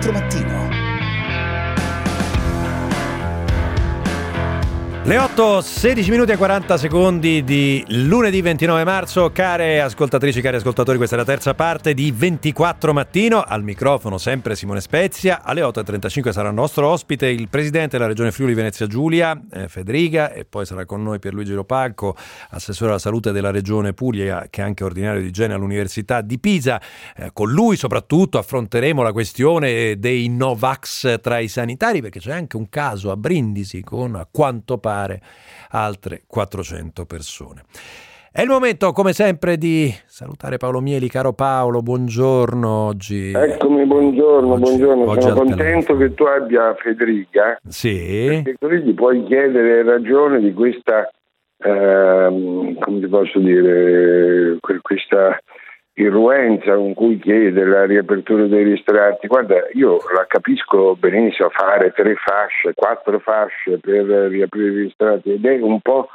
24 mattino. Le 8, 16 minuti e 40 secondi di lunedì 29 marzo. Care ascoltatrici, cari ascoltatori, questa è la terza parte di 24 mattino. Al microfono sempre Simone Spezia. Alle 8.35 sarà il nostro ospite il presidente della regione Friuli Venezia Giulia, eh, Federica, e poi sarà con noi Pierluigi Lopalco, assessore alla salute della regione Puglia, che è anche ordinario di igiene all'Università di Pisa. Eh, con lui soprattutto affronteremo la questione dei Novax tra i sanitari, perché c'è anche un caso a Brindisi con a quanto pare altre 400 persone. È il momento, come sempre, di salutare Paolo Mieli. Caro Paolo, buongiorno oggi. Eccomi, buongiorno, Oggi- buongiorno. oggi Sono contento che tu abbia Federica, Sì, perché così gli puoi chiedere ragione di questa, ehm, come ti posso dire, que- questa irruenza con cui chiede la riapertura dei ristoranti. Guarda, io la capisco benissimo fare tre fasce, quattro fasce per riaprire i ristoranti ed è un po'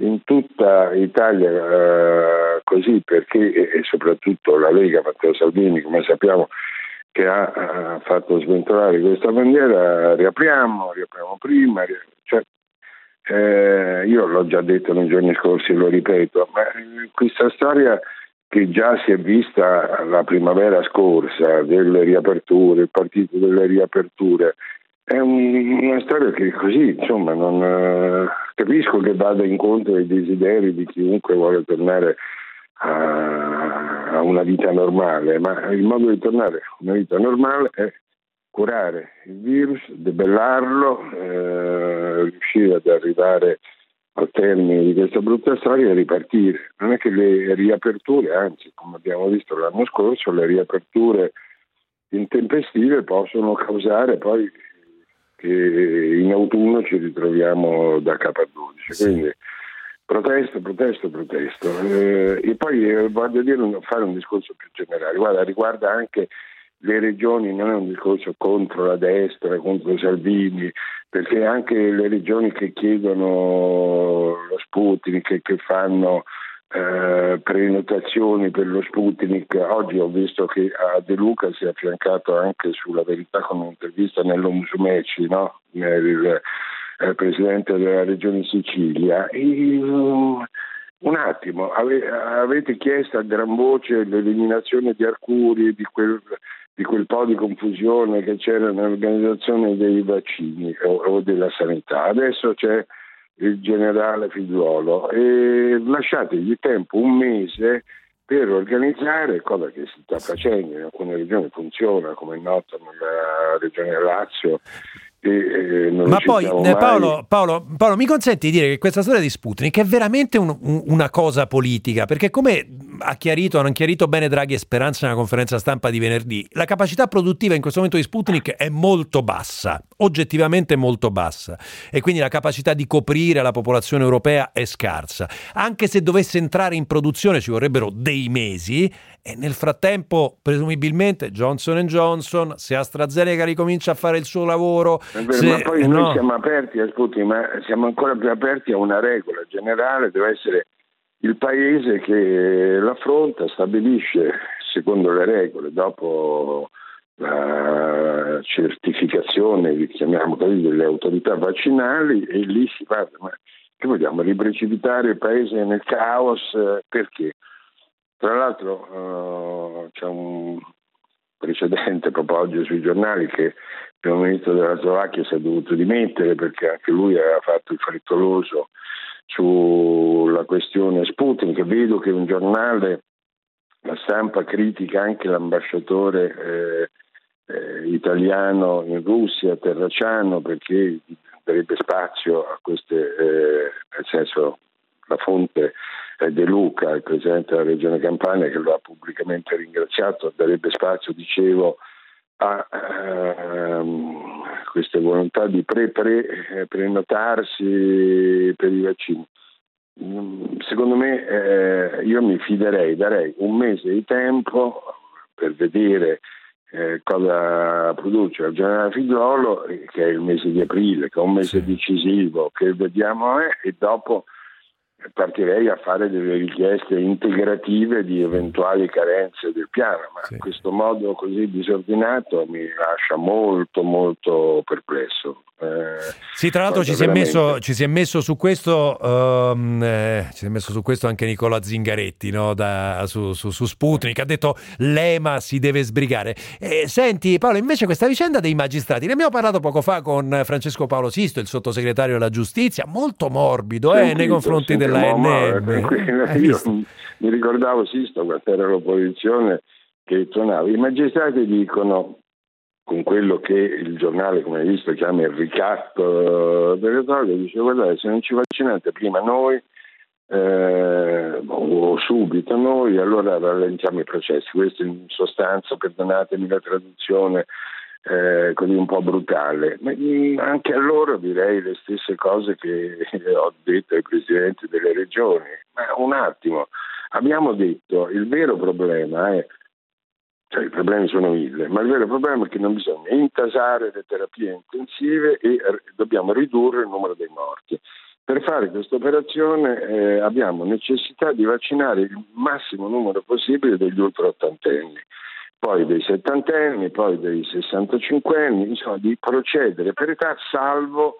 in tutta Italia eh, così perché e soprattutto la Lega, Matteo Salvini, come sappiamo, che ha, ha fatto sventolare questa bandiera, riapriamo, riapriamo prima, ri- cioè, eh, io l'ho già detto nei giorni scorsi, lo ripeto, ma eh, questa storia che già si è vista la primavera scorsa delle riaperture, il partito delle riaperture, è un- una storia che così, insomma, non eh, capisco che vada incontro ai desideri di chiunque vuole tornare a, a una vita normale, ma il modo di tornare a una vita normale è curare il virus, debellarlo, eh, riuscire ad arrivare al termine di questa brutta storia ripartire. Non è che le riaperture, anzi, come abbiamo visto l'anno scorso, le riaperture intempestive possono causare poi che in autunno ci ritroviamo da capo a 12. Sì. Quindi protesto, protesto, protesto. Eh, e poi eh, voglio dire, fare un discorso più generale. Guarda, riguarda anche le regioni, non è un discorso contro la destra, contro Salvini, perché anche le regioni che chiedono lo Sputnik, che, fanno eh, prenotazioni per lo Sputnik, oggi ho visto che a De Luca si è affiancato anche sulla verità con un'intervista nello Musumeci, no? Nel, eh, presidente della regione Sicilia. E, mm, un attimo, ave- avete chiesto a gran voce l'eliminazione di Arcuri, di quel, di quel po' di confusione che c'era nell'organizzazione dei vaccini o, o della sanità. Adesso c'è il generale Figliuolo e lasciategli tempo un mese per organizzare, cosa che si sta facendo in alcune regioni funziona, come è noto nella regione Lazio. E, e lo ma poi eh. Paolo, Paolo, Paolo, mi consenti di dire che questa storia di Sputnik è veramente un- un- una cosa politica, perché come ha chiarito, hanno chiarito bene Draghi e Speranza nella conferenza stampa di venerdì, la capacità produttiva in questo momento di Sputnik è molto bassa, oggettivamente molto bassa, e quindi la capacità di coprire la popolazione europea è scarsa. Anche se dovesse entrare in produzione ci vorrebbero dei mesi, e nel frattempo, presumibilmente, Johnson Johnson, se AstraZeneca ricomincia a fare il suo lavoro, vero, se- ma poi eh, noi no. siamo aperti a Sputnik, ma siamo ancora più aperti a una regola generale, deve essere il paese che l'affronta, stabilisce secondo le regole, dopo la certificazione, chiamiamo così, delle autorità vaccinali e lì si parla. Ma che vogliamo? Riprecipitare il paese nel caos? eh, Perché? Tra l'altro eh, c'è un precedente proprio oggi sui giornali che primo ministro della Slovacchia si è dovuto dimettere perché anche lui aveva fatto il frettoloso sulla questione Sputnik. Vedo che un giornale, la stampa critica anche l'ambasciatore eh, eh, italiano in Russia, Terraciano, perché darebbe spazio a queste, eh, nel senso la fonte è De Luca, il presidente della regione Campania, che lo ha pubblicamente ringraziato, darebbe spazio, dicevo, a ehm, queste volontà di eh, prenotarsi per i vaccini. Mm, Secondo me eh, io mi fiderei, darei un mese di tempo per vedere eh, cosa produce il generale Figliolo, eh, che è il mese di aprile, che è un mese Sì. decisivo, che vediamo eh, e dopo partirei a fare delle richieste integrative di eventuali carenze del piano, ma sì. questo modo così disordinato mi lascia molto molto perplesso. Eh, sì, tra l'altro ci si, messo, ci si, è messo, su questo, um, eh, ci si è messo su questo anche Nicola Zingaretti no? da, su, su, su, Sputnik, ha detto l'EMA si deve sbrigare. Eh, senti Paolo, invece questa vicenda dei magistrati, ne abbiamo parlato poco fa con Francesco Paolo Sisto, il sottosegretario della giustizia, molto morbido eh, nei confronti della NM. Io mi ricordavo Sisto quando era l'opposizione che tornava. I magistrati dicono con quello che il giornale, come hai visto, chiama il ricatto delle droghe, dice guardate se non ci vaccinate prima noi eh, o subito noi, allora rallentiamo i processi. Questo in sostanza, perdonatemi la traduzione eh, così un po' brutale, ma anche a loro direi le stesse cose che ho detto ai presidenti delle regioni. Ma un attimo, abbiamo detto il vero problema è cioè, I problemi sono mille, ma il vero problema è che non bisogna intasare le terapie intensive e dobbiamo ridurre il numero dei morti. Per fare questa operazione eh, abbiamo necessità di vaccinare il massimo numero possibile degli ultraottantenni, poi dei settantenni, poi dei sessantacinquenni, insomma di procedere per età salvo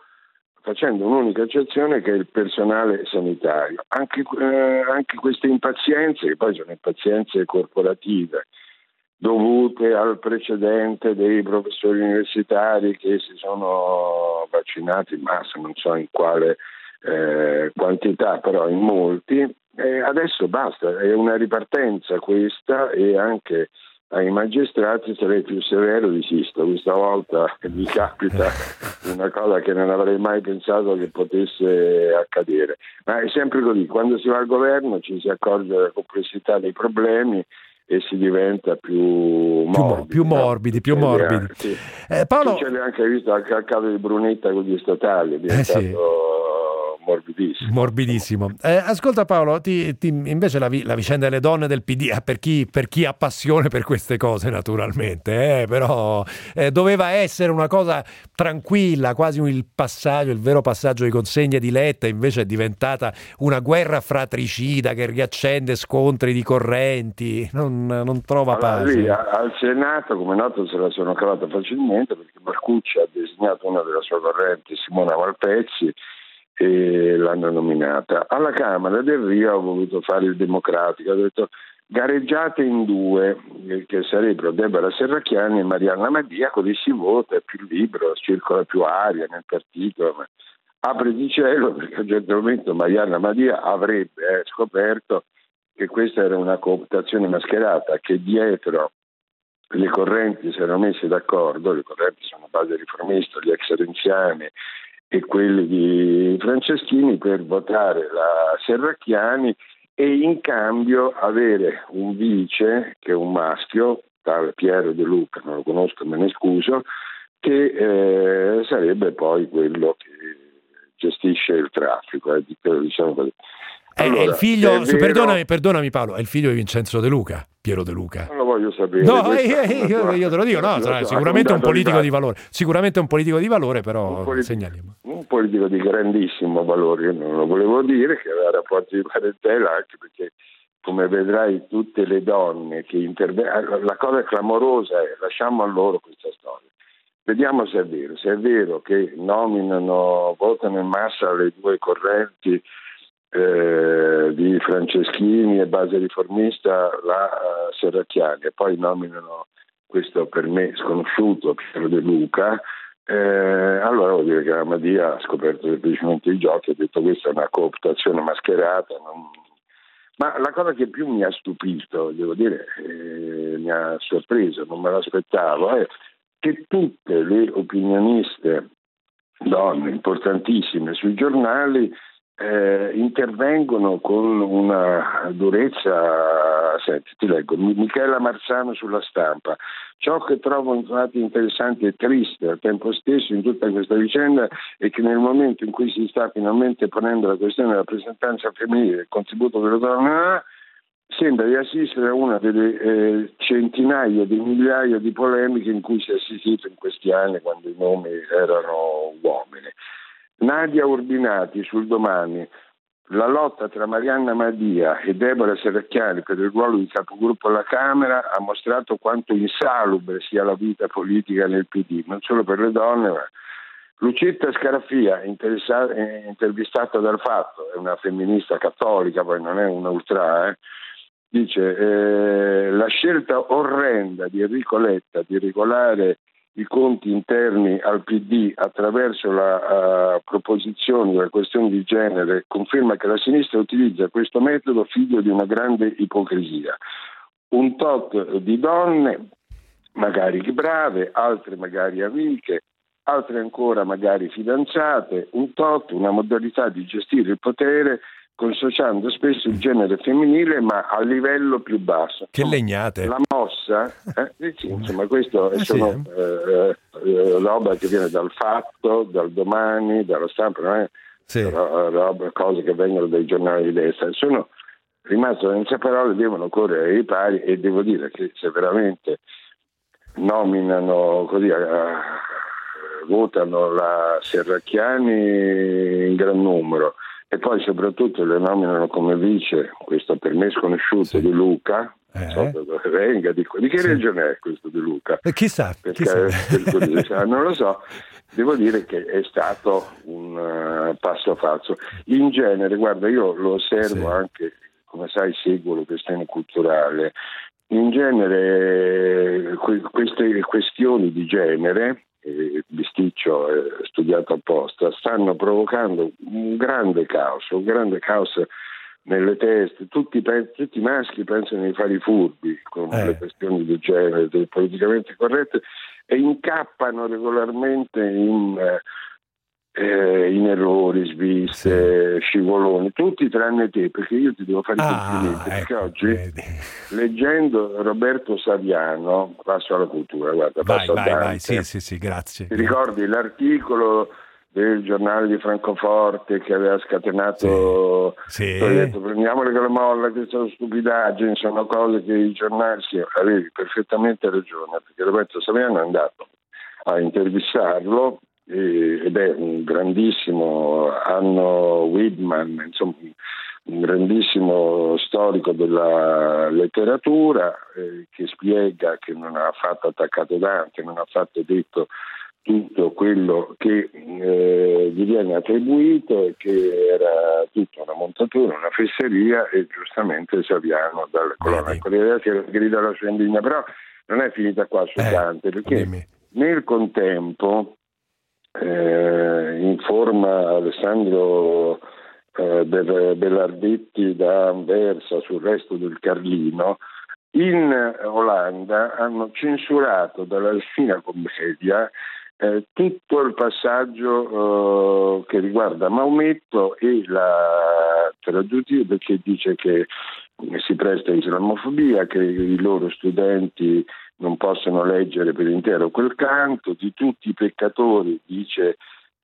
facendo un'unica eccezione che è il personale sanitario. Anche, eh, anche queste impazienze, che poi sono impazienze corporative, dovute al precedente dei professori universitari che si sono vaccinati in massa, non so in quale eh, quantità, però in molti. E adesso basta, è una ripartenza questa e anche ai magistrati sarei più severo di Sisto. Questa volta mi capita una cosa che non avrei mai pensato che potesse accadere. Ma è sempre così, quando si va al governo ci si accorge della complessità dei problemi e si diventa più morbidi. Più, morbidi, più morbidi. Sì. Eh, Paolo... Succede anche visto anche al caso di Brunetta con gli statali, è diventato... Eh sì morbidissimo. Morbidissimo. Eh, ascolta Paolo, ti, ti, invece la, la, vicenda delle donne del PD, eh, per, chi, per, chi, ha passione per queste cose naturalmente, eh, però eh, doveva essere una cosa tranquilla, quasi il passaggio, il vero passaggio di consegne di Letta, invece è diventata una guerra fratricida che riaccende scontri di correnti, non, non trova allora, pace. Lì, al Senato, come noto, se la sono cavata facilmente perché Marcucci ha designato una della sua corrente, Simona Malpezzi, e l'hanno nominata. Alla Camera del Rio ho voluto fare il democratico, ho detto gareggiate in due, che sarebbero Deborah Serracchiani e Marianna Madia, così si vota, è più libero, circola più aria nel partito. Apre di cielo perché a un certo momento Marianna Madia avrebbe eh, scoperto che questa era una cooptazione mascherata, che dietro le correnti si erano messe d'accordo, le correnti sono base riformista, gli ex renziani e quelli di Franceschini per votare la Serracchiani e in cambio avere un vice che è un maschio, tale Piero De Luca, non lo conosco, me ne scuso, che eh, sarebbe poi quello che gestisce il traffico, eh, diciamo così. Allora, è il figlio, è perdonami, perdonami Paolo, è il figlio di Vincenzo De Luca. Piero De Luca. Voglio sapere. No, io, io, io, te lo dico, no, sarà, sicuramente un politico di valore, sicuramente un politico di valore, però un politi- segnaliamo. Un politico di grandissimo valore, io non lo volevo dire, che aveva rapporti di parentela, anche perché come vedrai tutte le donne che intervengono, la cosa clamorosa è, lasciamo a loro questa storia. Vediamo se è vero, se è vero che nominano, votano in massa le due correnti eh, di Franceschini e base riformista la uh, Serracchiani e poi nominano questo per me sconosciuto Piero De Luca, eh, allora vuol dire che la Madia ha scoperto semplicemente i giochi ha detto questa è una cooptazione mascherata. Non... Ma la cosa che più mi ha stupito, devo dire, eh, mi ha sorpreso, non me l'aspettavo, è che tutte le opinioniste donne importantissime sui giornali eh, intervengono con una durezza, senti, ti leggo, Michela Marzano sulla stampa. Ciò che trovo infatti interessante e triste al tempo stesso in tutta questa vicenda è che nel momento in cui si sta finalmente ponendo la questione della rappresentanza femminile, il contributo delle donne, sembra di assistere a una delle eh, centinaia di migliaia di polemiche in cui si è assistito in questi anni quando i nomi erano uomini. Nadia Urbinati sul domani. la lotta tra Marianna Madia e Deborah Serracchiani per il ruolo di capogruppo alla Camera ha mostrato quanto insalubre sia la vita politica nel PD, non solo per le donne, ma Lucetta Scarafia, intervistata dal Fatto, è una femminista cattolica, poi non è una ultra, eh, dice eh, la scelta orrenda di Enrico Letta di regolare i conti interni al PD attraverso la uh, proposizione della questione di genere conferma che la sinistra utilizza questo metodo figlio di una grande ipocrisia. Un tot di donne, magari brave, altre magari amiche, altre ancora magari fidanzate, un tot, una modalità di gestire il potere consociando spesso il genere femminile ma a livello più basso. Che legnate! La mossa, eh, sì, insomma questo eh, sono sì, eh, eh, roba che viene dal fatto, dal domani, dalla stampa, non è sì. roba, cose che vengono dai giornali di destra. Sono rimasto senza parole, devono correre ai pari e devo dire che se veramente nominano così, uh, votano la Serracchiani in gran numero e poi soprattutto le nominano come vice, questo per me sconosciuto, sì. di Luca, eh. so dove venga, di, di che sì. regione è questo di Luca? Eh, chissà, Perché, chissà. non lo so, devo dire che è stato un uh, passo falso. In genere, guarda, io lo osservo sì. anche, come sai, seguo la questione culturale, in genere queste questioni di genere eh, bisticcio eh, studiato apposta, stanno provocando un grande caos, un grande caos nelle teste, tutti, tutti i maschi pensano di fare i furbi con eh. le questioni di genere, politicamente corrette e incappano regolarmente in eh, in errori, sviste, sì. scivoloni, tutti tranne te, perché io ti devo fare i ah, complimenti, ecco, perché oggi vedi. leggendo Roberto Saviano, passo alla cultura, guarda, vai, passo vai, vai, sì, sì, sì, grazie. Ti ricordi l'articolo del giornale di Francoforte che aveva scatenato sì, sì. detto prendiamole con la molla questa stupidaggine sono cose che i giornali sì, avevi perfettamente ragione perché Roberto Saviano è andato a intervistarlo ed è un grandissimo Anno Widman, insomma un grandissimo storico della letteratura eh, che spiega che non ha fatto attaccato Dante, non ha fatto detto tutto quello che eh, gli viene attribuito e che era tutta una montatura, una fesseria e giustamente Saviano dalla colonna Corriere della grida la sua indigna, però non è finita qua su eh, Dante perché dimmi. nel contempo eh, informa Alessandro eh, Bellardetti da Anversa sul resto del Carlino, in Olanda hanno censurato dalla Fina Commedia eh, tutto il passaggio eh, che riguarda Maometto e la traduzione perché dice che si presta a islamofobia, che i loro studenti non possono leggere per intero quel canto, di tutti i peccatori, dice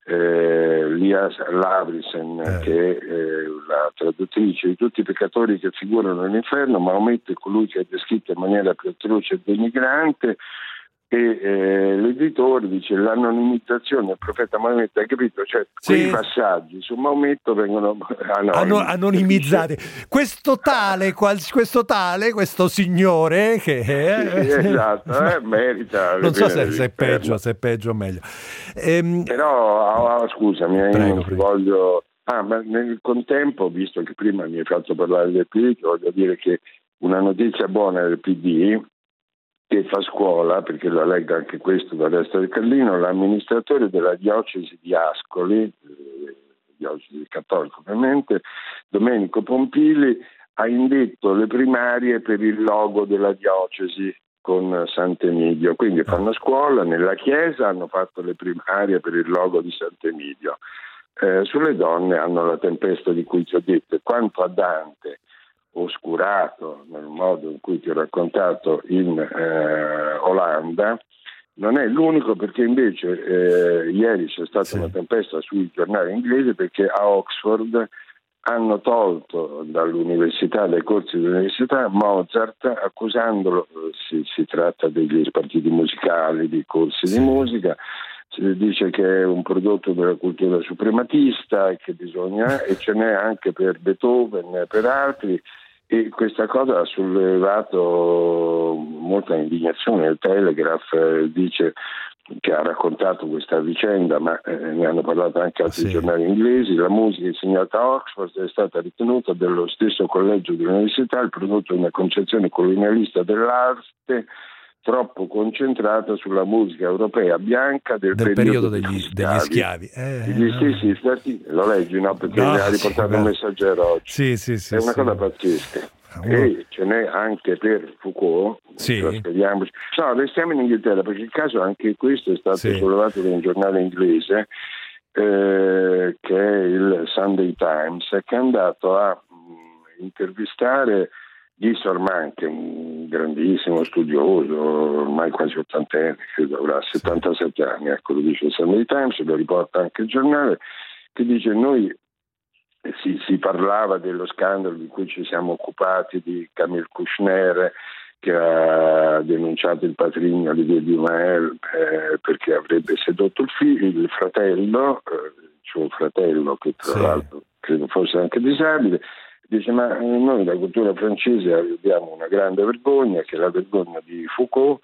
eh, Lia Lavrisen, eh. che è eh, la traduttrice, di tutti i peccatori che figurano nell'inferno, Maometto è colui che è descritto in maniera più atroce e denigrante, e eh, l'editore dice l'anonimizzazione del profeta Maometto, hai capito? Cioè sì. quei passaggi su Maometto vengono Ano- anonimizzati. Questo tale, qual- questo tale, questo signore che è... Sì, esatto, eh, merita. Non so se, se, è peggio, se è peggio o meglio. Ehm... Però, oh, oh, scusami, prego, io non prego. voglio... Ah, ma nel contempo, visto che prima mi hai fatto parlare del PD, voglio dire che una notizia buona del PD che fa scuola, perché lo leggo anche questo da destra del Carlino, l'amministratore della diocesi di Ascoli, eh, diocesi cattolica ovviamente, Domenico Pompili, ha indetto le primarie per il logo della diocesi con Sant'Emidio. Quindi fanno scuola nella chiesa, hanno fatto le primarie per il logo di Sant'Emidio. Eh, sulle donne hanno la tempesta di cui ti ho detto. Quanto a Dante, oscurato nel modo in cui ti ho raccontato in eh, Olanda, non è l'unico perché invece eh, ieri c'è stata sì. una tempesta sui giornali inglesi perché a Oxford hanno tolto dall'università, dai corsi dell'università, Mozart accusandolo, si, si tratta degli partiti musicali, di corsi sì. di musica, si dice che è un prodotto della cultura suprematista e che bisogna, e ce n'è anche per Beethoven e per altri, e questa cosa ha sollevato molta indignazione. Il Telegraph eh, dice che ha raccontato questa vicenda, ma eh, ne hanno parlato anche altri sì. giornali inglesi. La musica insegnata a Oxford è stata ritenuta dallo stesso collegio dell'università il prodotto di una concezione colonialista dell'arte troppo concentrata sulla musica europea bianca del, del periodo, periodo degli, degli, schiavi. Eh, Gli stessi stati, lo leggi, no? Perché no, ha riportato sì, un messaggero oggi. Sì, sì, sì, è una cosa pazzesca. E ce n'è anche per Foucault, sì. No, restiamo in Inghilterra perché il caso anche questo è stato sollevato da un giornale inglese eh, che è il Sunday Times che è andato a mh, intervistare Gisor un grandissimo studioso, ormai quasi ottantenne, credo avrà 77 anni, ecco lo dice il Sunday Times, lo riporta anche il giornale, che dice noi si, si, parlava dello scandalo di cui ci siamo occupati di Camille Kouchner che ha denunciato il patrigno di Via di Mael eh, perché avrebbe sedotto il, figlio, il fratello, eh, suo fratello che tra sì. l'altro credo fosse anche disabile, Dice, ma noi la cultura francese abbiamo una grande vergogna, che è la vergogna di Foucault,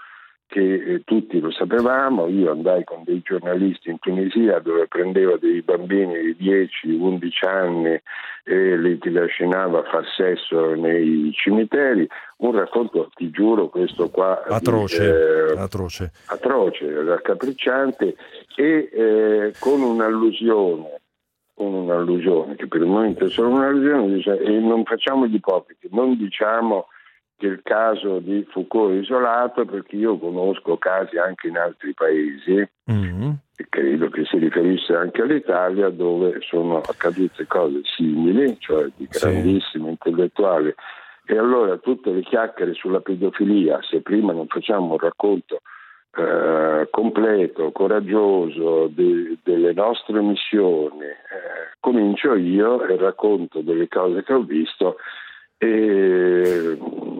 che eh, tutti lo sapevamo, io andai con dei giornalisti in Tunisia dove prendeva dei bambini di 10-11 anni e li trascinava a far sesso nei cimiteri, un racconto, ti giuro, questo qua... Atroce, eh, atroce. Atroce, raccapricciante e eh, con un'allusione un'allusione, che per il momento è solo un'allusione, dice, e non facciamo gli ipocriti, non diciamo che il caso di Foucault è isolato perché io conosco casi anche in altri paesi mm-hmm. e credo che si riferisse anche all'Italia dove sono accadute cose simili, cioè di grandissimi sì. intellettuali. E allora tutte le chiacchiere sulla pedofilia, se prima non facciamo un racconto eh, completo, coraggioso de, delle nostre missioni, eh, comincio io e racconto delle cose che ho visto e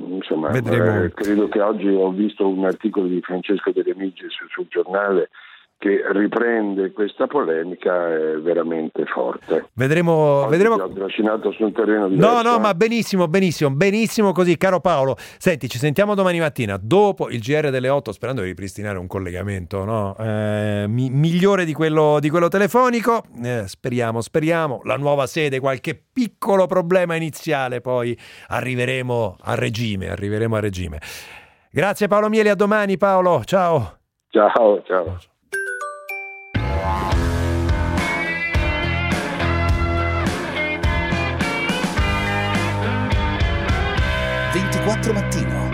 insomma eh, credo che oggi ho visto un articolo di Francesco De Remigi sul, sul giornale che riprende questa polemica è veramente forte. Vedremo. vedremo... Ho trascinato su un terreno diverso. No, no, ma benissimo, benissimo, benissimo così, caro Paolo. Senti, ci sentiamo domani mattina dopo il GR delle 8, sperando di ripristinare un collegamento no? eh, mi- migliore di quello, di quello telefonico. Eh, speriamo, speriamo. La nuova sede, qualche piccolo problema iniziale, poi arriveremo a regime. Arriveremo a regime. Grazie Paolo Mieli, a domani Paolo. Ciao. Ciao, ciao. 24 mattino.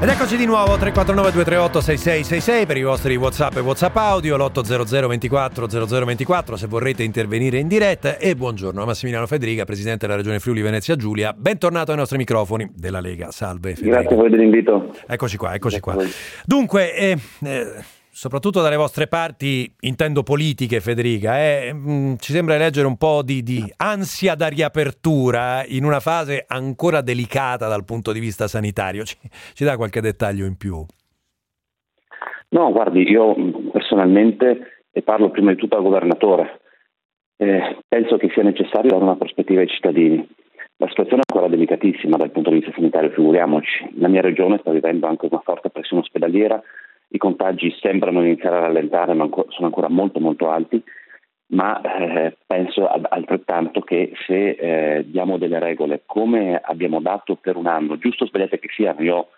Ed eccoci di nuovo 349 238 6666 per i vostri WhatsApp e WhatsApp audio l'800 24 0024 se vorrete intervenire in diretta e buongiorno a Massimiliano Federica, presidente della Regione Friuli Venezia Giulia. Bentornato ai nostri microfoni della Lega. Salve Federica. Grazie a voi dell'invito. Eccoci qua, eccoci qua. Dunque, eh, eh, soprattutto dalle vostre parti, intendo politiche, Federica, eh, mm, ci sembra leggere un po' di, di, ansia da riapertura in una fase ancora delicata dal punto di vista sanitario. Ci, ci dà qualche dettaglio in più? No, guardi, io personalmente, e parlo prima di tutto al governatore, eh, penso che sia necessario dare una prospettiva ai cittadini. La situazione è ancora delicatissima dal punto di vista sanitario, figuriamoci. La mia regione sta vivendo anche una forte pressione ospedaliera i contagi sembrano iniziare a rallentare, ma sono ancora molto molto alti, ma eh, penso altrettanto che se eh, diamo delle regole come abbiamo dato per un anno, giusto o sbagliate che siano, io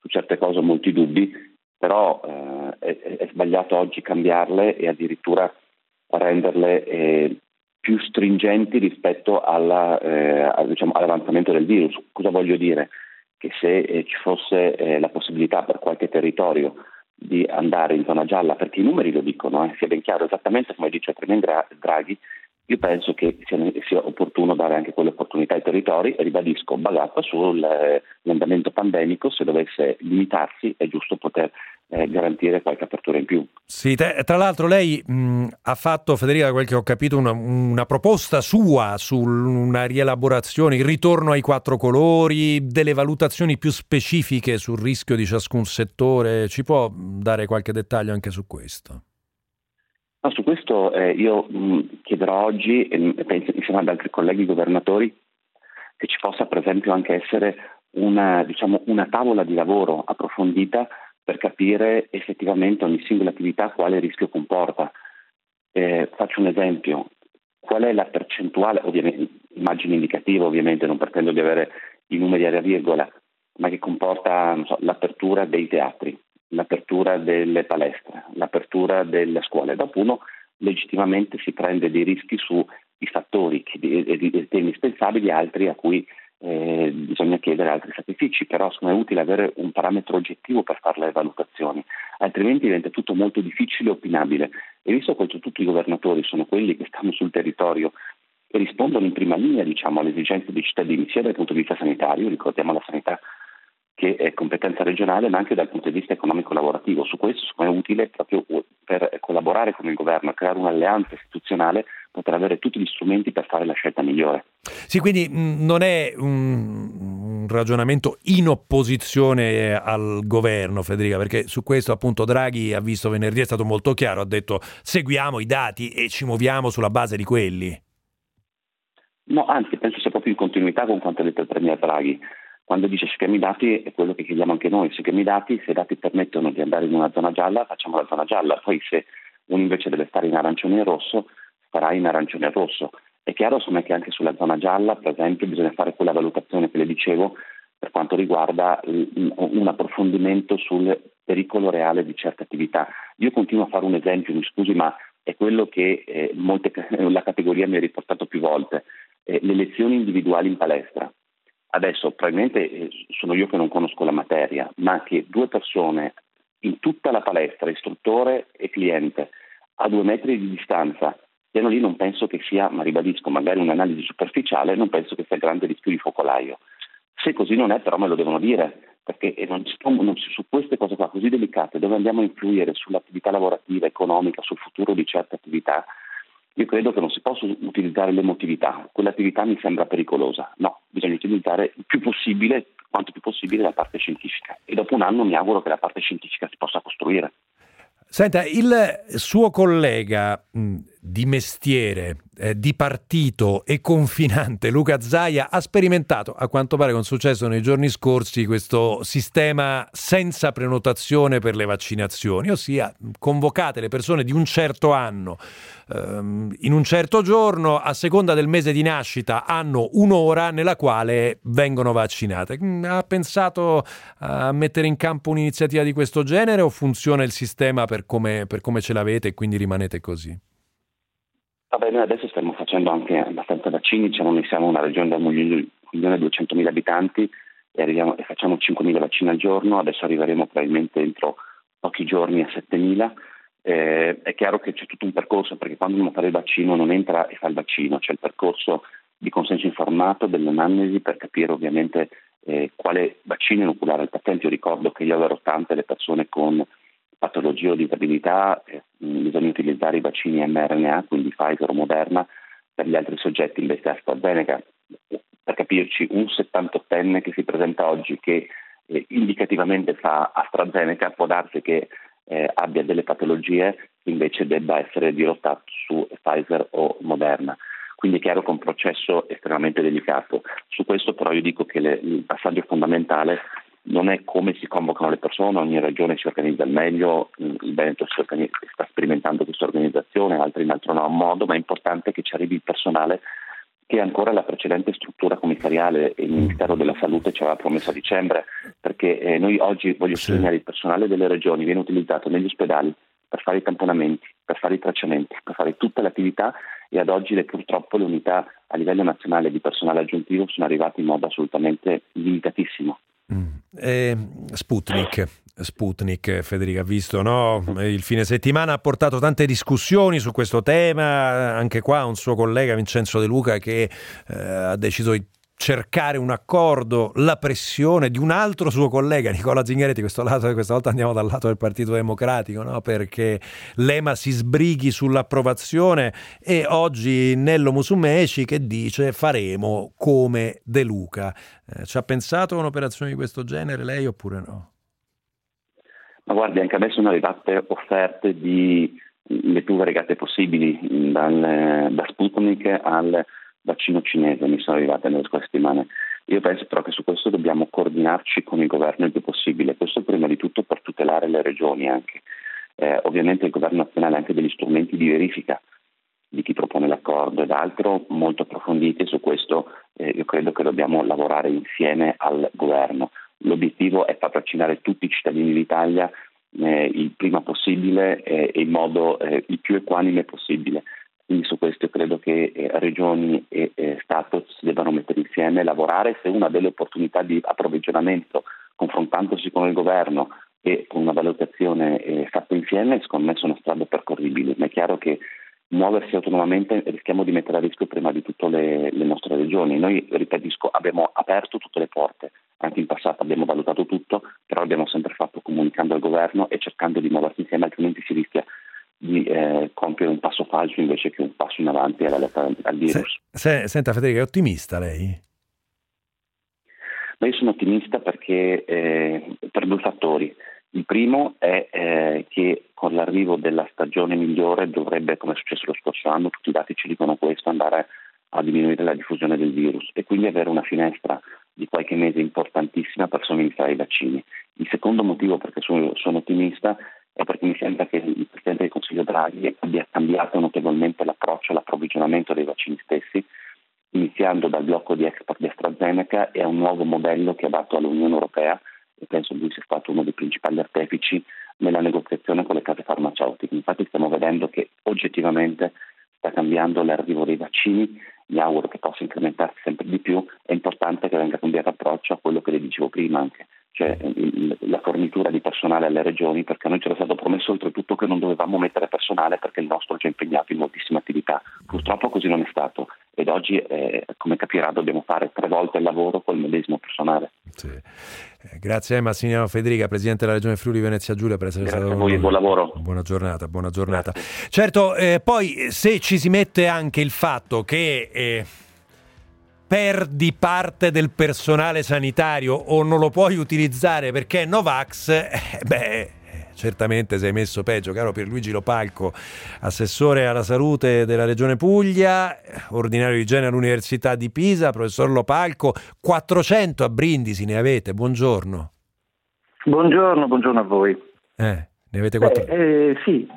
su certe cose ho molti dubbi, però eh, è, è, sbagliato oggi cambiarle e addirittura renderle eh, più stringenti rispetto alla, eh, diciamo, all'avanzamento del virus. Cosa voglio dire? Che se eh, ci fosse la possibilità per qualche territorio di andare in zona gialla, perché i numeri lo dicono, eh, sia ben chiaro, esattamente come dice Tremendra Draghi, io penso che sia, sia, opportuno dare anche quelle opportunità ai territori e ribadisco, basata sull'andamento pandemico, se dovesse limitarsi è giusto poter eh, garantire qualche apertura in più. Sì, te, tra l'altro lei mh, ha fatto, Federica, quel che ho capito, una, una proposta sua su una rielaborazione, il ritorno ai quattro colori, delle valutazioni più specifiche sul rischio di ciascun settore. Ci può dare qualche dettaglio anche su questo? No, su questo eh, io mh, chiederò oggi, e penso insieme ad altri colleghi governatori, che ci possa per esempio anche essere una, diciamo, una tavola di lavoro approfondita per capire effettivamente ogni singola attività quale rischio comporta. Eh, faccio un esempio, qual è la percentuale, immagine indicativa ovviamente, non pretendo di avere i numeri a virgola, ma che comporta so, l'apertura dei teatri, l'apertura delle palestre, l'apertura delle scuole. Dopo uno legittimamente si prende dei rischi sui fattori e temi indispensabili, altri a cui eh, bisogna chiedere altri sacrifici, però è utile avere un parametro oggettivo per fare le valutazioni, altrimenti diventa tutto molto difficile e opinabile. E visto che tutti i governatori sono quelli che stanno sul territorio e rispondono in prima linea diciamo, alle esigenze dei cittadini, sia dal punto di vista sanitario, ricordiamo la sanità che è competenza regionale, ma anche dal punto di vista economico-lavorativo. Su questo è utile proprio per collaborare con il governo, creare un'alleanza istituzionale, poter avere tutti gli strumenti per fare la scelta migliore. Sì, quindi non è un, un ragionamento in opposizione al governo, Federica, perché su questo appunto Draghi ha visto venerdì, è stato molto chiaro, ha detto seguiamo i dati e ci muoviamo sulla base di quelli. No, anzi, penso sia proprio in continuità con quanto ha detto il Premier Draghi quando dice seguiamo i dati è quello che chiediamo anche noi, seguiamo i dati, se i dati permettono di andare in una zona gialla facciamo la zona gialla, poi se uno invece deve stare in arancione e rosso starà in arancione e rosso. È chiaro insomma, che anche sulla zona gialla, per esempio, bisogna fare quella valutazione che le dicevo per quanto riguarda un approfondimento sul pericolo reale di certe attività. Io continuo a fare un esempio, mi scusi, ma è quello che eh, molte, la categoria mi ha riportato più volte, eh, le lezioni individuali in palestra. Adesso probabilmente eh, sono io che non conosco la materia, ma che due persone in tutta la palestra, istruttore e cliente, a due metri di distanza, piano lì non penso che sia, ma ribadisco, magari un'analisi superficiale, non penso che sia grande rischio di focolaio. Se così non è, però me lo devono dire, perché non ci, non, su queste cose qua così delicate, dove andiamo a influire sull'attività lavorativa, economica, sul futuro di certe attività, io credo che non si possa utilizzare l'emotività, quell'attività mi sembra pericolosa. No, bisogna utilizzare il più possibile, quanto più possibile, la parte scientifica. E dopo un anno mi auguro che la parte scientifica si possa costruire. Senta, il suo collega di mestiere, eh, di partito e confinante, Luca Zaia, ha sperimentato, a quanto pare con successo nei giorni scorsi, questo sistema senza prenotazione per le vaccinazioni, ossia convocate le persone di un certo anno ehm, in un certo giorno, a seconda del mese di nascita, hanno un'ora nella quale vengono vaccinate. Mm, ha pensato a mettere in campo un'iniziativa di questo genere o funziona il sistema per come, per come ce l'avete e quindi rimanete così? Vabbè, noi adesso stiamo facendo anche abbastanza vaccini, diciamo, noi siamo una regione da 1.200.000 abitanti e, e facciamo 5.000 vaccini al giorno, adesso arriveremo probabilmente entro pochi giorni a 7.000 eh, è chiaro che c'è tutto un percorso perché quando uno fa il vaccino non entra e fa il vaccino, c'è il percorso di consenso informato dell'anamnesi per capire ovviamente eh, quale vaccino inoculare al paziente. Io ricordo che io avevo tante le persone con patologie o disabilità, eh, bisogna utilizzare i vaccini mRNA, quindi Pfizer o Moderna, per gli altri soggetti invece AstraZeneca. Per capirci, un 78enne che si presenta oggi che eh, indicativamente fa AstraZeneca può darsi che eh, abbia delle patologie invece debba essere dirottato su Pfizer o Moderna. Quindi è chiaro che è un processo estremamente delicato. Su questo però io dico che le, il passaggio fondamentale non è come si convocano le persone, ogni regione si organizza al meglio, il Veneto organizza, sta sperimentando questa organizzazione, altri in altro no modo, ma è importante che ci arrivi il personale che ancora la precedente struttura commissariale e il Ministero della Salute ci aveva promesso a dicembre, perché eh, noi oggi, voglio sì. sottolineare, il personale delle regioni viene utilizzato negli ospedali per fare i tamponamenti, per fare i tracciamenti, per fare tutte le attività e ad oggi le, purtroppo le unità a livello nazionale di personale aggiuntivo sono arrivate in modo assolutamente limitatissimo. Eh, Sputnik, Sputnik, Federica, visto no? il fine settimana ha portato tante discussioni su questo tema, anche qua un suo collega Vincenzo De Luca che eh, ha deciso cercare un accordo, la pressione di un altro suo collega, Nicola Zingaretti, questo lato, questa volta andiamo dal lato del Partito Democratico, no? perché l'EMA si sbrighi sull'approvazione e oggi Nello Musumeci che dice faremo come De Luca. Eh, ci ha pensato a un'operazione di questo genere lei oppure no? Ma guardi, anche a me sono arrivate offerte di le più variegate possibili, dal, da Sputnik al vaccino cinese mi sono arrivate nelle scorse settimane. Io penso però che su questo dobbiamo coordinarci con il governo il più possibile, questo prima di tutto per tutelare le regioni anche. Eh, ovviamente il governo nazionale ha anche degli strumenti di verifica di chi propone l'accordo ed altro molto approfonditi su questo eh, io credo che dobbiamo lavorare insieme al governo. L'obiettivo è far vaccinare tutti i cittadini d'Italia eh, il prima possibile eh, e in modo eh, il più equanime possibile. Quindi su questo credo che eh, regioni e eh, Stato si debbano mettere insieme e lavorare se una delle opportunità di approvvigionamento, confrontandosi con il governo e con una valutazione eh, fatta insieme, secondo me sono strade percorribili. Ma è chiaro che muoversi autonomamente rischiamo di mettere a rischio prima di tutto le, le nostre regioni. Noi, ripetisco, abbiamo aperto tutte le porte, anche in passato abbiamo valutato tutto, però l'abbiamo sempre fatto comunicando al governo e cercando di muoversi insieme, altrimenti si rischia di eh, compiere un passo falso invece che un passo in avanti alla lotta al virus. Se, se, senta Federica, è ottimista lei? Ma io sono ottimista perché eh, per due fattori. Il primo è eh, che con l'arrivo della stagione migliore dovrebbe, come è successo lo scorso anno, tutti i dati ci dicono questo, andare a diminuire la diffusione del virus e quindi avere una finestra di qualche mese importantissima per somministrare i vaccini. Il secondo motivo perché sono, sono ottimista è perché mi sembra che il Presidente del Consiglio Draghi abbia cambiato notevolmente l'approccio all'approvvigionamento dei vaccini stessi, iniziando dal blocco di export di AstraZeneca e a un nuovo modello che ha dato all'Unione Europea e penso lui sia stato uno dei principali artefici nella negoziazione con le case farmaceutiche. Infatti stiamo vedendo che oggettivamente sta cambiando l'arrivo dei vaccini, mi auguro che possa incrementarsi sempre di più, è importante che venga cambiato approccio a quello che le dicevo prima anche, cioè la fornitura di personale alle regioni, perché a noi c'era stato promesso oltretutto che non dovevamo mettere personale perché il nostro è già impegnato in moltissime attività. Purtroppo così non è stato ed oggi, eh, come capirà, dobbiamo fare tre volte il lavoro col medesimo personale. Sì. Eh, grazie a Massimiliano Federica, Presidente della Regione Friuli Venezia Giulia per essere Grazie stato con noi, buon lavoro. Buona giornata, buona giornata. Grazie. Certo, eh, poi se ci si mette anche il fatto che eh, perdi parte del personale sanitario o non lo puoi utilizzare perché è Novax, eh, beh, certamente sei messo peggio, caro Pierluigi Lopalco, assessore alla salute della Regione Puglia, ordinario di genere all'Università di Pisa, professor Lopalco, 400 a Brindisi ne avete, buongiorno. Buongiorno, buongiorno a voi. Eh, ne avete 400? Eh, eh, sì,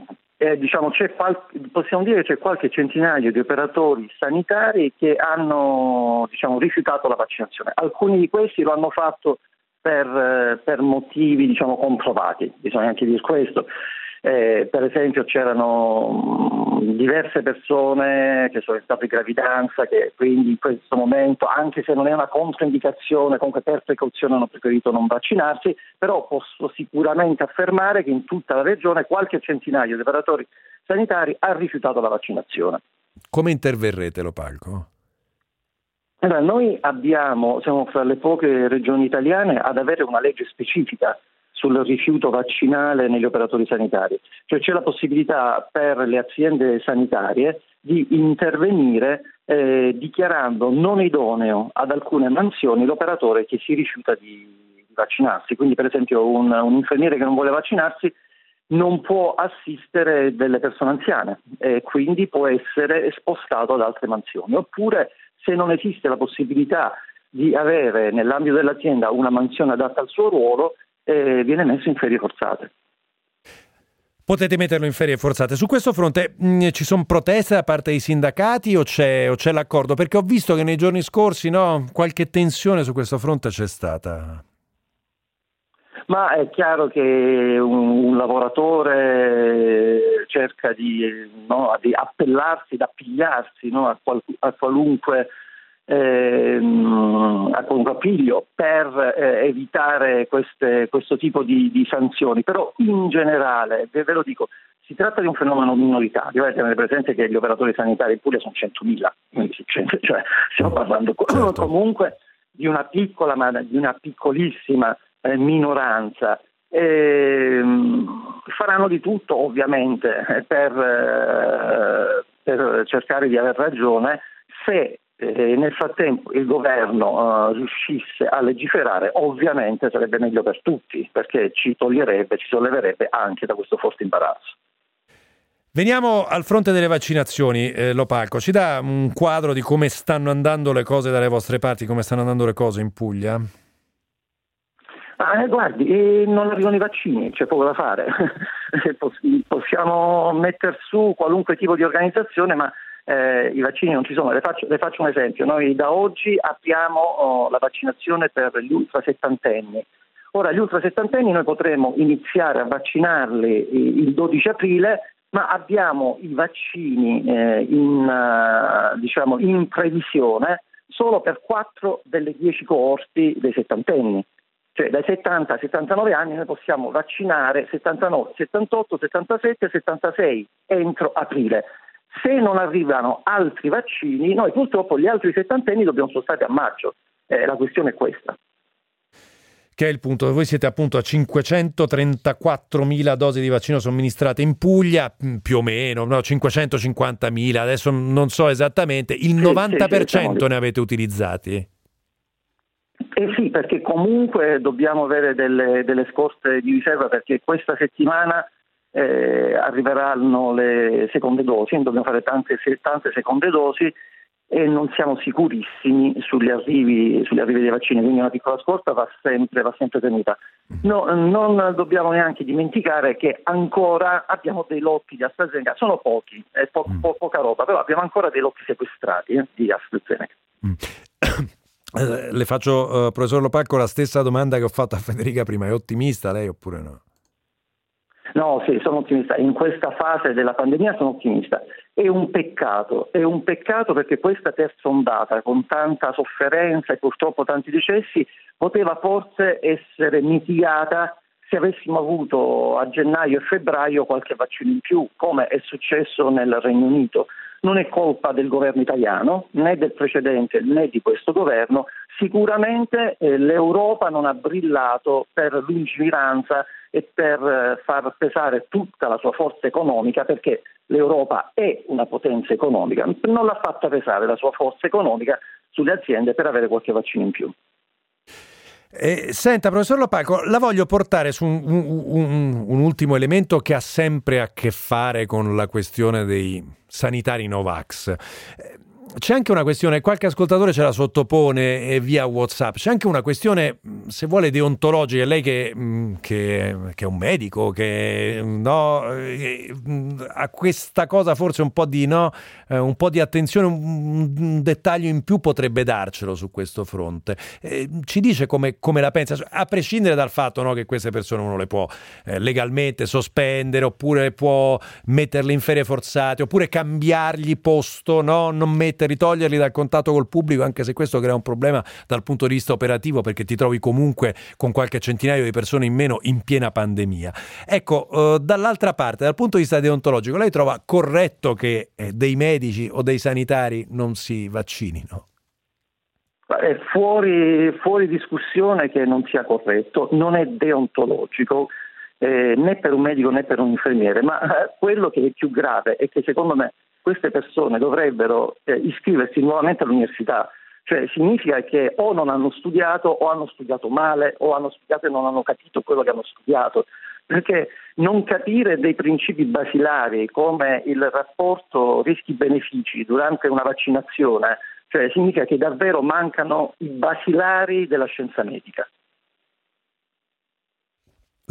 eh, diciamo, qual- possiamo dire che c'è qualche centinaio di operatori sanitari che hanno diciamo, rifiutato la vaccinazione. Alcuni di questi lo hanno fatto per, eh, per motivi diciamo, comprovati, bisogna anche dire questo. Eh, per esempio c'erano mm, diverse persone che sono in stato di gravidanza che quindi in questo momento, anche se non è una controindicazione, comunque per precauzione hanno preferito non vaccinarsi, però posso sicuramente affermare che in tutta la regione qualche centinaio di operatori sanitari ha rifiutato la vaccinazione. Come interverrete, lo palco? Allora, noi abbiamo, siamo fra le poche regioni italiane ad avere una legge specifica sul rifiuto vaccinale negli operatori sanitari, cioè c'è la possibilità per le aziende sanitarie di intervenire eh, dichiarando non idoneo ad alcune mansioni l'operatore che si rifiuta di vaccinarsi. Quindi per esempio un, un infermiere che non vuole vaccinarsi non può assistere delle persone anziane e quindi può essere spostato ad altre mansioni. Oppure se non esiste la possibilità di avere nell'ambito dell'azienda una mansione adatta al suo ruolo, eh, viene messo in ferie forzate. Potete metterlo in ferie forzate. Su questo fronte mh, mm, ci sono proteste da parte dei sindacati o c'è, o c'è, l'accordo? Perché ho visto che nei giorni scorsi no, qualche tensione su questo fronte c'è stata. Ma è chiaro che un, un lavoratore cerca di, no, di, appellarsi, di appigliarsi no, a, qual, a qualunque ehm, a concapiglio per eh, evitare queste, questo tipo di, di, sanzioni, però in generale, ve, ve lo dico, si tratta di un fenomeno minoritario, eh, tenere presente che gli operatori sanitari in Puglia sono 100.000, cioè, stiamo parlando certo. comunque di una piccola, ma di una piccolissima eh, minoranza. E, faranno di tutto ovviamente eh, per, eh, per cercare di aver ragione se eh, nel frattempo il governo uh, riuscisse a legiferare, ovviamente sarebbe meglio per tutti, perché ci toglierebbe, ci solleverebbe anche da questo forte imbarazzo. Veniamo al fronte delle vaccinazioni, eh, Lopalco. Ci dà un quadro di come stanno andando le cose dalle vostre parti, come stanno andando le cose in Puglia? Ah, eh, guardi, eh, non arrivano i vaccini, c'è poco da fare. Possiamo mettere su qualunque tipo di organizzazione, ma eh, i vaccini non ci sono. Le faccio, le faccio, un esempio. Noi da oggi apriamo oh, la vaccinazione per gli ultra settantenni. Ora, gli ultra settantenni noi potremo iniziare a vaccinarli il 12 aprile ma abbiamo i vaccini eh, in, uh, diciamo, in, previsione solo per 4 delle 10 coorti dei settantenni. Cioè dai 70 ai 79 anni noi possiamo vaccinare 79, 78, 77 e 76 entro aprile. Se non arrivano altri vaccini, noi purtroppo gli altri settantenni dobbiamo spostare a maggio. Eh, la questione è questa che è il punto. Voi siete appunto a 534.000 dosi di vaccino somministrate in Puglia, mm, più o meno, no? 550.000, adesso non so esattamente, il 90% sì, sì, ne avete utilizzati? Eh sì, perché comunque dobbiamo avere delle, delle scorte di riserva perché questa settimana eh, arriveranno le seconde dosi, dobbiamo fare tante, tante seconde dosi e non siamo sicurissimi sugli arrivi, sugli arrivi, dei vaccini, quindi una piccola scorta va sempre, va sempre tenuta. No, non dobbiamo neanche dimenticare che ancora abbiamo dei lotti di AstraZeneca, sono pochi, è po- mm. po- poca roba, però abbiamo ancora dei lotti sequestrati eh, di AstraZeneca. Mm. Eh, le faccio, uh, professor Lopacco, la stessa domanda che ho fatto a Federica prima, è ottimista lei oppure no? No, sì, sono ottimista. In questa fase della pandemia sono ottimista. È un peccato, è un peccato perché questa terza ondata, con tanta sofferenza e purtroppo tanti decessi, poteva forse essere mitigata se avessimo avuto a gennaio e febbraio qualche vaccino in più, come è successo nel Regno Unito. Non è colpa del governo italiano, né del precedente né di questo governo. Sicuramente eh, l'Europa non ha brillato per lungimiranza e per eh, far pesare tutta la sua forza economica perché l'Europa è una potenza economica, non l'ha fatta pesare la sua forza economica sulle aziende per avere qualche vaccino in più. Eh, senta, professor Lopaco, la voglio portare su un, un, un, un, ultimo elemento che ha sempre a che fare con la questione dei sanitari Novax. Eh, c'è anche una questione, qualche ascoltatore ce la sottopone eh, via WhatsApp, c'è anche una questione, se vuole, deontologica. Lei che, che, che è un medico, che no, eh, a questa cosa forse un po' di, no, eh, un po' di attenzione, un, un, dettaglio in più potrebbe darcelo su questo fronte. Ci dice come, come, la pensa, a prescindere dal fatto no, che queste persone uno le può legalmente sospendere, oppure può metterle in ferie forzate, oppure cambiargli posto, no? non mettere metterli, toglierli dal contatto col pubblico, anche se questo crea un problema dal punto di vista operativo perché ti trovi comunque con qualche centinaio di persone in meno in piena pandemia. Ecco, eh, dall'altra parte, dal punto di vista deontologico, lei trova corretto che eh, dei medici o dei sanitari non si vaccinino? È fuori, fuori discussione che non sia corretto, non è deontologico. Eh, né per un medico né per un infermiere, ma quello che è più grave è che secondo me queste persone dovrebbero eh, iscriversi nuovamente all'università. Cioè significa che o non hanno studiato o hanno studiato male o hanno studiato e non hanno capito quello che hanno studiato. Perché non capire dei principi basilari come il rapporto rischi-benefici durante una vaccinazione, cioè significa che davvero mancano i basilari della scienza medica.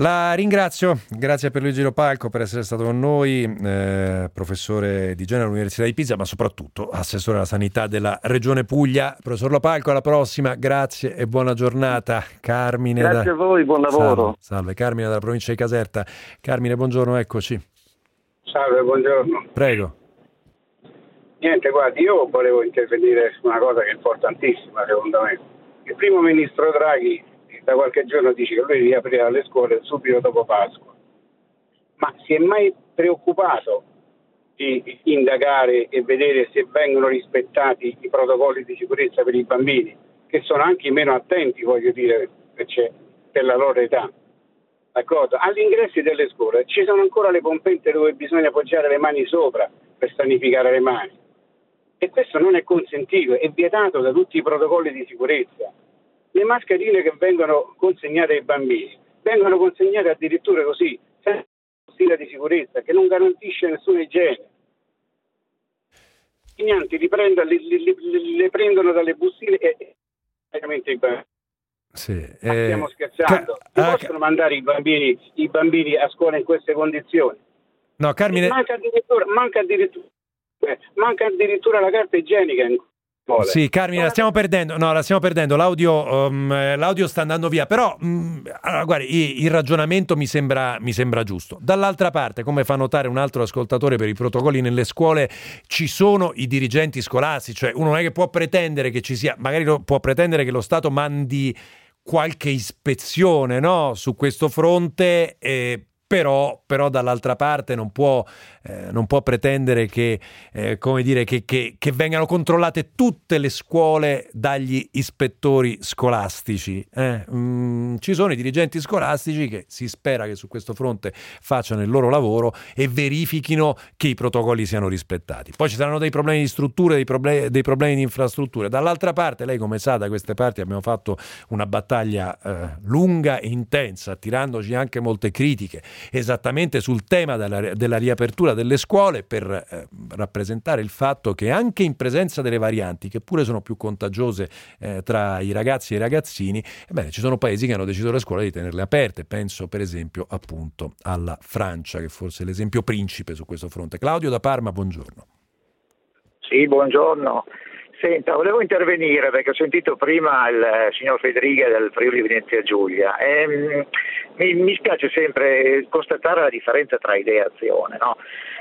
La ringrazio, grazie per Luigi Lopalco per essere stato con noi, eh, professore di genere all'Università di Pisa, ma soprattutto assessore alla sanità della Regione Puglia. Professor Lopalco, alla prossima, grazie e buona giornata. Carmine. Grazie da... a voi, buon lavoro. Salve, salve, Carmine dalla provincia di Caserta. Carmine, buongiorno, eccoci. Salve, buongiorno. Prego. Niente, guardi, io volevo intervenire su una cosa che è importantissima secondo me. Il primo ministro Draghi da qualche giorno dice che lui riaprirà le scuole subito dopo Pasqua. Ma si è mai preoccupato di indagare e vedere se vengono rispettati i protocolli di sicurezza per i bambini, che sono anche meno attenti, voglio dire, per la loro età. D'accordo? All'ingresso delle scuole ci sono ancora le pompette dove bisogna appoggiare le mani sopra per sanificare le mani. E questo non è consentito, è vietato da tutti i protocolli di sicurezza. Le mascherine che vengono consegnate ai bambini vengono consegnate addirittura così, senza stile di sicurezza, che non garantisce nessuna igiene. I nianti li prendono, li, li, li, le prendono dalle bustine e veramente i bambini. Sì, eh, stiamo scherzando. Ca- ah, possono mandare i bambini, i bambini, a scuola in queste condizioni? No, Carmine... Manca addirittura, manca addirittura, manca addirittura la carta igienica in vuole. Sì, Carmine, la stiamo perdendo. No, la stiamo perdendo. L'audio, um, l'audio sta andando via. Però, um, allora, guardi, il ragionamento mi sembra, mi sembra giusto. Dall'altra parte, come fa notare un altro ascoltatore per i protocolli nelle scuole, ci sono i dirigenti scolastici. Cioè, uno non è che può pretendere che ci sia, magari può pretendere che lo Stato mandi qualche ispezione no? su questo fronte. Eh, però, però dall'altra parte non può, eh, non può pretendere che, eh, dire, che, che, che, vengano controllate tutte le scuole dagli ispettori scolastici. Eh? Mm, ci sono i dirigenti scolastici che si spera che su questo fronte facciano il loro lavoro e verifichino che i protocolli siano rispettati. Poi ci saranno dei problemi di strutture, dei, problem- dei problemi di infrastrutture. Dall'altra parte, lei come sa, da queste parti abbiamo fatto una battaglia eh, lunga e intensa, attirandoci anche molte critiche esattamente sul tema della, della riapertura delle scuole per eh, rappresentare il fatto che anche in presenza delle varianti, che pure sono più contagiose eh, tra i ragazzi e i ragazzini, ebbene, ci sono paesi che hanno deciso le scuole di tenerle aperte. Penso per esempio appunto alla Francia, che forse è l'esempio principe su questo fronte. Claudio da Parma, buongiorno. Sì, buongiorno. Senta, volevo intervenire perché ho sentito prima il eh, signor Federica del Friuli Venezia Giulia e mm, mi, mi spiace sempre constatare la differenza tra idea e azione. No?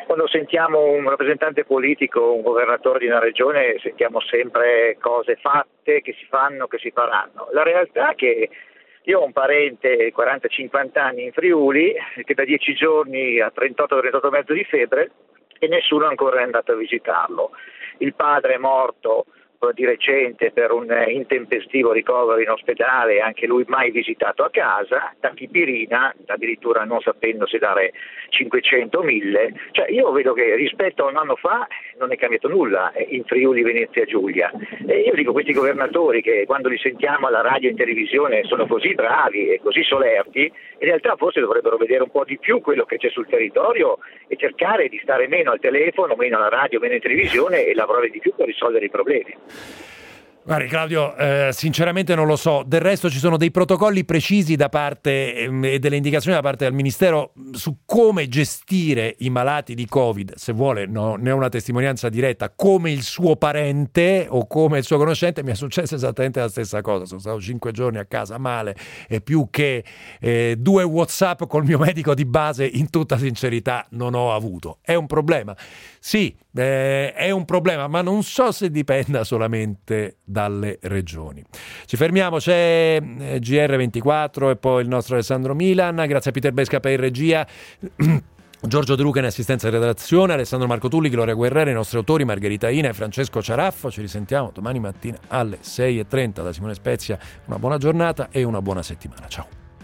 Quando sentiamo un rappresentante politico, un governatore di una regione, sentiamo sempre cose fatte che si fanno, che si faranno. La realtà è che io ho un parente di 40-50 anni in Friuli che da 10 giorni ha 38-38 di febbre e nessuno ancora è andato a visitarlo il padre è morto di recente per un intempestivo ricovero in ospedale, anche lui mai visitato a casa, tachipirina, addirittura non sapendo se dare 500 o 1000. Cioè io vedo che rispetto a un anno fa non è cambiato nulla in Friuli Venezia Giulia. E io dico questi governatori che quando li sentiamo alla radio e in televisione sono così bravi e così solerti, in realtà forse dovrebbero vedere un po' di più quello che c'è sul territorio e cercare di stare meno al telefono, meno alla radio, meno in televisione e lavorare di più per risolvere i problemi. Guardi Claudio, eh, sinceramente non lo so, del resto ci sono dei protocolli precisi da parte ehm, e delle indicazioni da parte del Ministero su come gestire i malati di Covid, se vuole no, ne ho una testimonianza diretta, come il suo parente o come il suo conoscente, mi è successa esattamente la stessa cosa, sono stato cinque giorni a casa male e più che eh, due Whatsapp col mio medico di base in tutta sincerità non ho avuto. È un problema? Sì, eh, è un problema, ma non so se dipenda solamente dalle regioni. Ci fermiamo, c'è eh, GR24 e poi il nostro Alessandro Milan, grazie a Peter Besca per regia. Giorgio De Luca in assistenza di redazione, Alessandro Marco Tulli, Gloria Guerrera, i nostri autori Margherita Ina e Francesco Ciaraffo. Ci risentiamo domani mattina alle 6.30 da Simone Spezia. Una buona giornata e una buona settimana. Ciao.